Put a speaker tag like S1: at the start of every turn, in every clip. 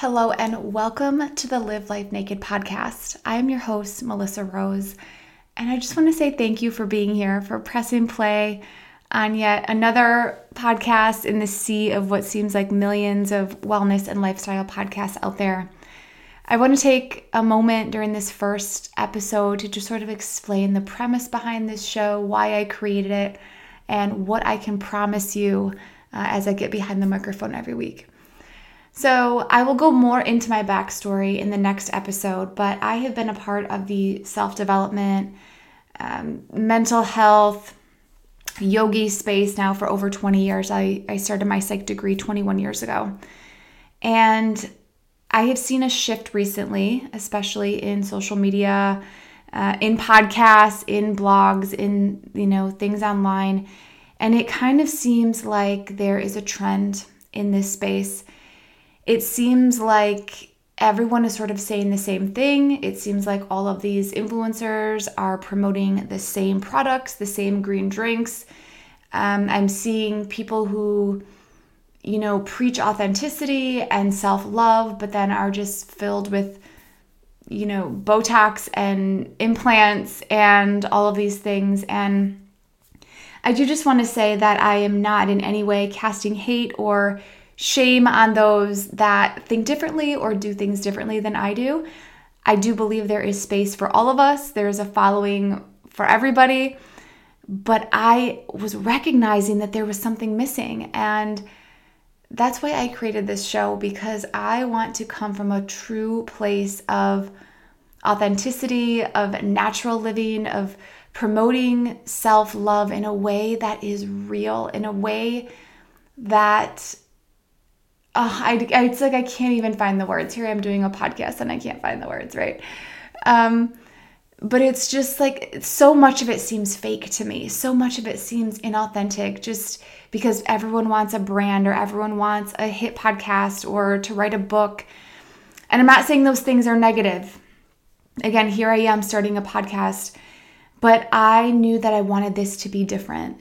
S1: Hello, and welcome to the Live Life Naked podcast. I am your host, Melissa Rose, and I just want to say thank you for being here, for pressing play on yet another podcast in the sea of what seems like millions of wellness and lifestyle podcasts out there. I want to take a moment during this first episode to just sort of explain the premise behind this show, why I created it, and what I can promise you uh, as I get behind the microphone every week. So, I will go more into my backstory in the next episode, but I have been a part of the self development, um, mental health, yogi space now for over 20 years. I, I started my psych degree 21 years ago. And I have seen a shift recently, especially in social media, uh, in podcasts, in blogs, in you know things online, and it kind of seems like there is a trend in this space it seems like everyone is sort of saying the same thing. It seems like all of these influencers are promoting the same products, the same green drinks. Um, I'm seeing people who, you know, preach authenticity and self love, but then are just filled with, you know, Botox and implants and all of these things. And I do just want to say that I am not in any way casting hate or shame on those that think differently or do things differently than I do. I do believe there is space for all of us, there's a following for everybody. But I was recognizing that there was something missing. And that's why I created this show because I want to come from a true place of authenticity, of natural living, of promoting self love in a way that is real, in a way that oh, I, I, it's like I can't even find the words. Here I'm doing a podcast and I can't find the words, right? Um, but it's just like so much of it seems fake to me. So much of it seems inauthentic just because everyone wants a brand or everyone wants a hit podcast or to write a book. And I'm not saying those things are negative. Again, here I am starting a podcast, but I knew that I wanted this to be different.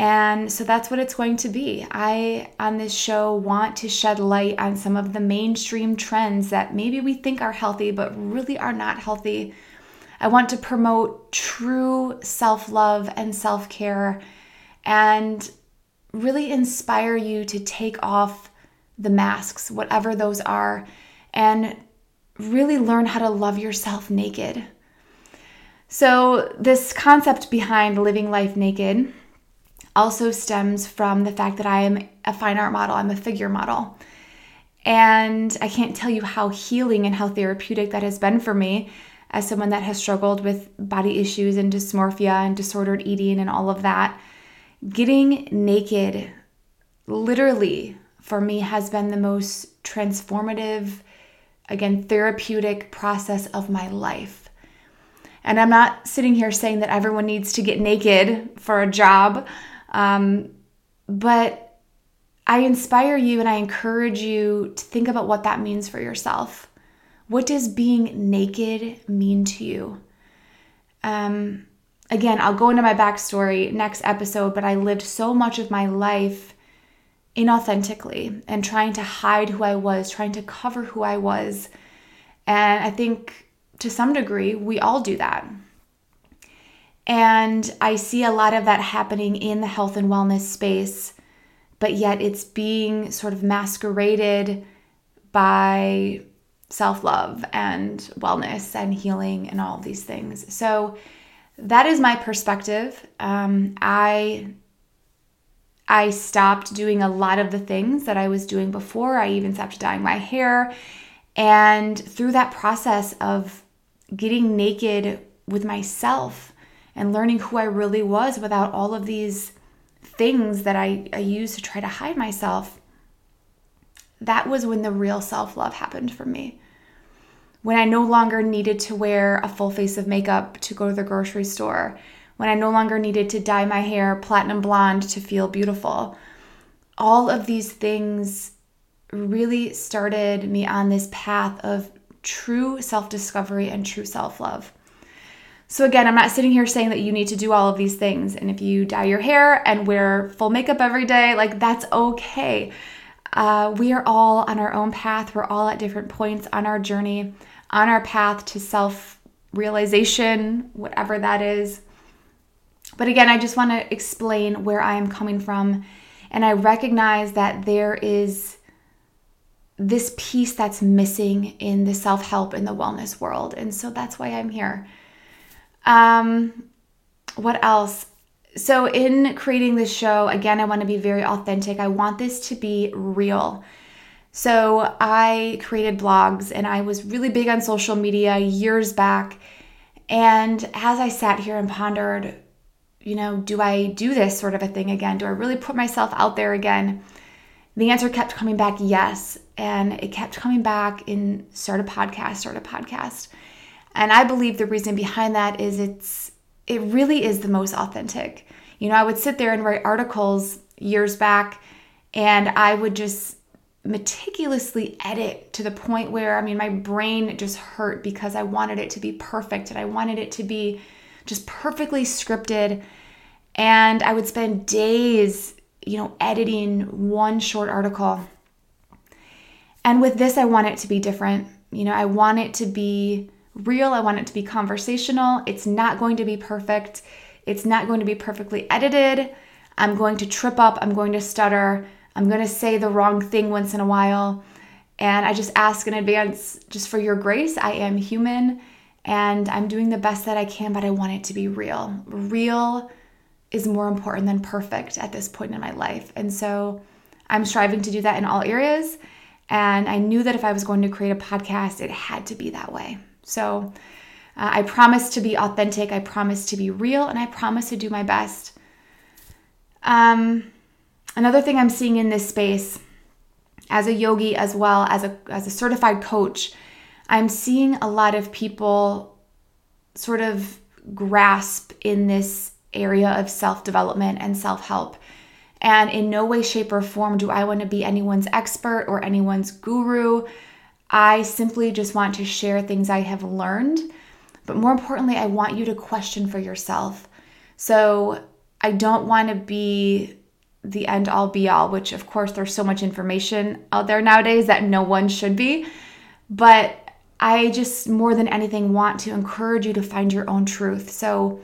S1: And so that's what it's going to be. I, on this show, want to shed light on some of the mainstream trends that maybe we think are healthy, but really are not healthy. I want to promote true self love and self care and really inspire you to take off the masks, whatever those are, and really learn how to love yourself naked. So, this concept behind living life naked also stems from the fact that I am a fine art model, I'm a figure model. And I can't tell you how healing and how therapeutic that has been for me as someone that has struggled with body issues and dysmorphia and disordered eating and all of that. Getting naked, literally, for me, has been the most transformative, again, therapeutic process of my life. And I'm not sitting here saying that everyone needs to get naked for a job. Um, but I inspire you and I encourage you to think about what that means for yourself. What does being naked mean to you? Um, again, I'll go into my backstory next episode, but I lived so much of my life inauthentically and trying to hide who I was, trying to cover who I was. And I think to some degree, we all do that. And I see a lot of that happening in the health and wellness space, but yet it's being sort of masqueraded by self love and wellness and healing and all these things. So that is my perspective. Um, I I stopped doing a lot of the things that I was doing before. I even stopped dyeing my hair. And through that process of getting naked with myself and learning who I really was without all of these things that I, I used to try to hide myself, that was when the real self love happened for me. When I no longer needed to wear a full face of makeup to go to the grocery store, when I no longer needed to dye my hair platinum blonde to feel beautiful. All of these things really started me on this path of true self discovery and true self love. So, again, I'm not sitting here saying that you need to do all of these things. And if you dye your hair and wear full makeup every day, like that's okay. uh, we are all on our own path. We're all at different points on our journey, on our path to self realization, whatever that is. But again, I just want to explain where I am coming from. And I recognize that there is this piece that's missing in the self help in the wellness world. And so that's why I'm here. Um, what else? So, in creating this show, again, I want to be very authentic. I want this to be real. So, I created blogs and I was really big on social media years back. And as I sat here and pondered, you know, do I do this sort of a thing again? Do I really put myself out there again? The answer kept coming back yes. And it kept coming back in start a podcast, start a podcast. And I believe the reason behind that is it's it really is the most authentic. You know, I would sit there and write articles years back and I would just meticulously edit to the point where I mean my brain just hurt because I wanted it to be perfect and I wanted it to be just perfectly scripted and I would spend days, you know, editing one short article. And with this I want it to be different. You know, I want it to be real. I want it to be conversational. It's not going to be perfect. It's not going to be perfectly edited. I'm going to trip up. I'm going to stutter. I'm going to say the wrong thing once in a while. And I just ask in advance just for your grace. I am human and I'm doing the best that I can, but I want it to be real. Real is more important than perfect at this point in my life. And so I'm striving to do that in all areas. And I knew that if I was going to create a podcast, it had to be that way. So uh, I promise to be authentic, I promise to be real, and I promise to do my best. Um, another thing I'm seeing in this space as a yogi as well as a as a certified coach, I'm seeing a lot of people sort of grasp in this area of self-development and self-help. And in no way, shape, or form do I want to be anyone's expert or anyone's guru. I simply just want to share things I have learned, but more importantly, I want you to question for yourself. So I don't want to be the end all be all, which of course there's so much information out there nowadays that no one should be. But I just more than anything want to encourage you to find your own truth. So,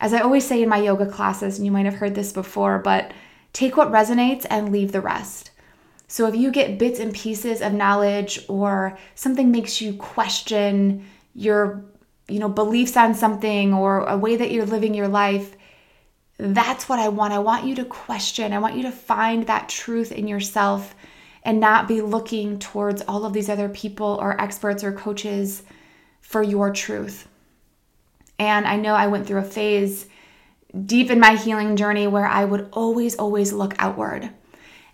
S1: as I always say in my yoga classes, and you might have heard this before, but take what resonates and leave the rest. So if you get bits and pieces of knowledge or something makes you question your you know beliefs on something or a way that you're living your life, that's what I want. I want you to question. I want you to find that truth in yourself and not be looking towards all of these other people or experts or coaches for your truth. And I know I went through a phase deep in my healing journey where I would always, always look outward.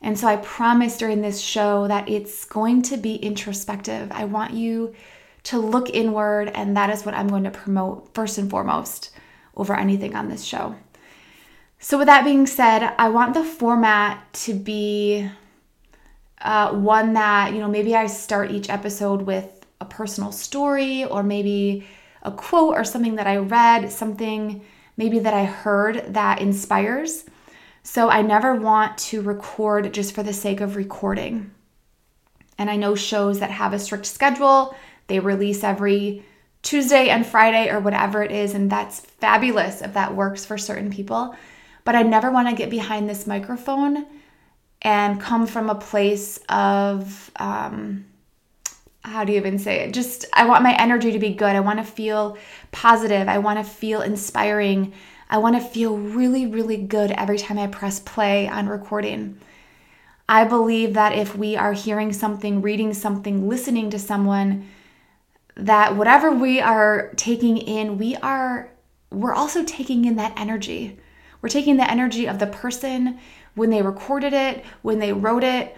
S1: And so I promise during this show that it's going to be introspective. I want you to look inward, and that is what I'm going to promote first and foremost over anything on this show. So, with that being said, I want the format to be uh, one that, you know, maybe I start each episode with a personal story or maybe a quote or something that I read, something maybe that I heard that inspires. So I never want to record just for the sake of recording. And I know shows that have a strict schedule, they release every Tuesday and Friday or whatever it is, and that's fabulous if that works for certain people. But I never want to get behind this microphone and come from a place of, um, how do you even say it? Just, I want my energy to be good. I want to feel positive. I want to feel inspiring. I want to feel really, really good every time I press play on recording. I believe that if we are hearing something, reading something, listening to someone, that whatever we are taking in, we are we're also taking in that energy. We're taking the energy of the person when they recorded it, when they wrote it,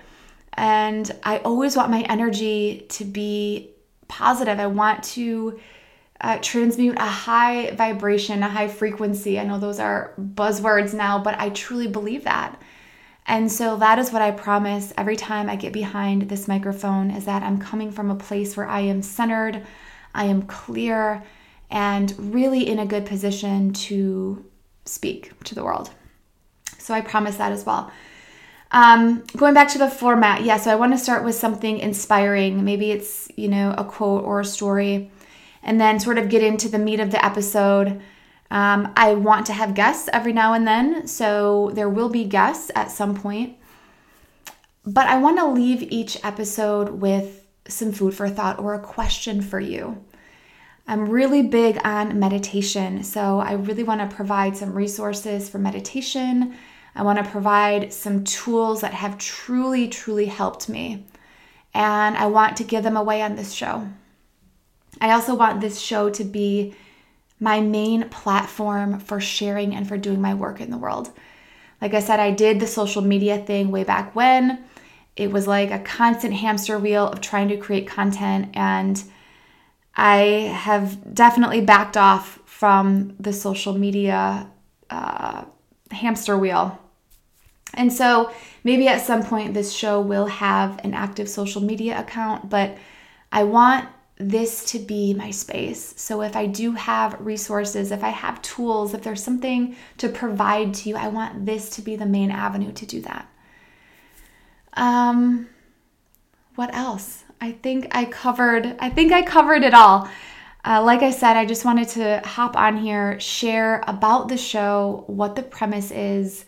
S1: and I always want my energy to be positive. I want to uh, transmute a high vibration, a high frequency. I know those are buzzwords now, but I truly believe that. And so that is what I promise every time I get behind this microphone is that I'm coming from a place where I am centered, I am clear, and really in a good position to speak to the world. So I promise that as well. Um, going back to the format, yeah, so I want to start with something inspiring. Maybe it's, you know, a quote or a story, and then sort of get into the meat of the episode. Um, I want to have guests every now and then, so there will be guests at some point. But I want to leave each episode with some food for thought or a question for you. I'm really big on meditation, so I really want to provide some resources for meditation. I want to provide some tools that have truly, truly helped me. And I want to give them away on this show. I also want this show to be my main platform for sharing and for doing my work in the world. Like I said, I did the social media thing way back when. It was like a constant hamster wheel of trying to create content, and I have definitely backed off from the social media uh, hamster wheel. And so maybe at some point this show will have an active social media account, but I want this to be my space. So if I do have resources, if I have tools, if there's something to provide to you, I want this to be the main avenue to do that. Um what else? I think I covered I think I covered it all. Uh, like I said, I just wanted to hop on here, share about the show, what the premise is,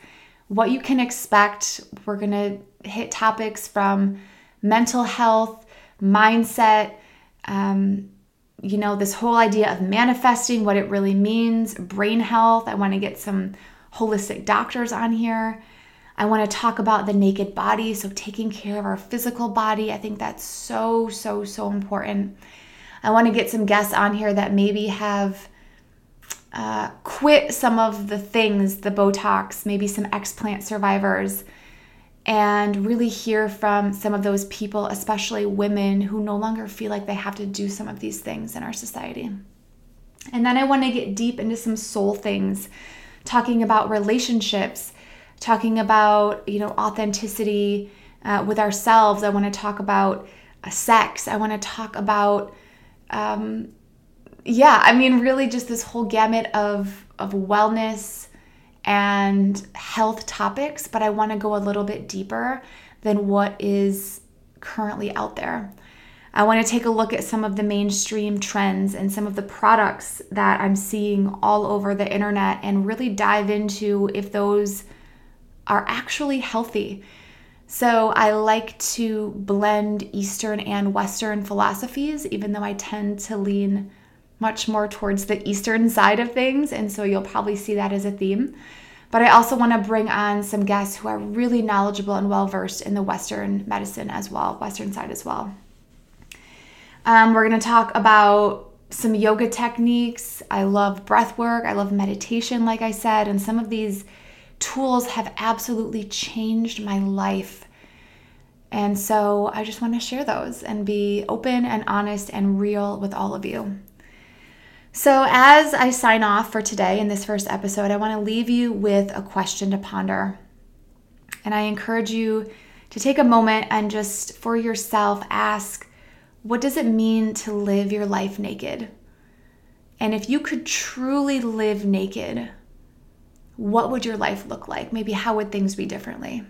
S1: what you can expect. We're going to hit topics from mental health, mindset, um, you know, this whole idea of manifesting, what it really means, brain health. I want to get some holistic doctors on here. I want to talk about the naked body, so taking care of our physical body. I think that's so, so, so important. I want to get some guests on here that maybe have uh, quit some of the things, the Botox, maybe some explant survivors and really hear from some of those people, especially women who no longer feel like they have to do some of these things in our society. And then I want to get deep into some soul things, talking about relationships, talking about, you know, authenticity uh, with ourselves. I want to talk about uh, sex. I want to talk about, um, yeah, I mean, really just this whole gamut of, of wellness and health topics, but I want to go a little bit deeper than what is currently out there. I want to take a look at some of the mainstream trends and some of the products that I'm seeing all over the internet and really dive into if those are actually healthy. So, I like to blend Eastern and Western philosophies, even though I tend to lean much more towards the Eastern side of things. And so you'll probably see that as a theme. But I also want to bring on some guests who are really knowledgeable and well versed in the Western medicine as well, Western side as well. Um, we're going to talk about some yoga techniques. I love breath work, I love meditation, like I said, and some of these tools have absolutely changed my life. And so I just want to share those and be open and honest and real with all of you. So, as I sign off for today in this first episode, I want to leave you with a question to ponder. And I encourage you to take a moment and just for yourself ask, what does it mean to live your life naked? And if you could truly live naked, what would your life look like? Maybe how would things be differently?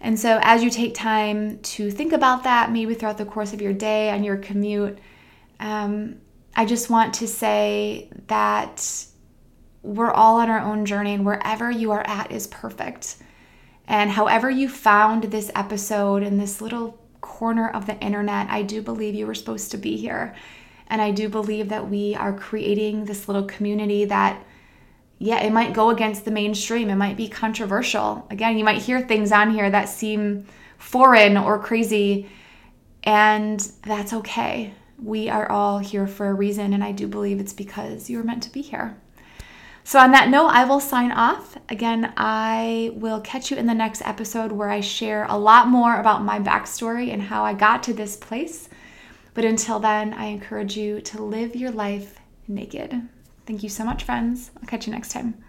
S1: And so, as you take time to think about that, maybe throughout the course of your day on your commute, um, I just want to say that we're all on our own journey, and wherever you are at is perfect. And however you found this episode in this little corner of the internet, I do believe you were supposed to be here. And I do believe that we are creating this little community that, yeah, it might go against the mainstream. It might be controversial. Again, you might hear things on here that seem foreign or crazy, and that's okay we are all here for a reason, and I do believe it's because you were meant to be here. So, on that note, I will sign off. Again, I will catch you in the next episode where I share a lot more about my backstory and how I got to this place. But until then, I encourage you to live your life naked. Thank you so much, friends. I'll catch you next time.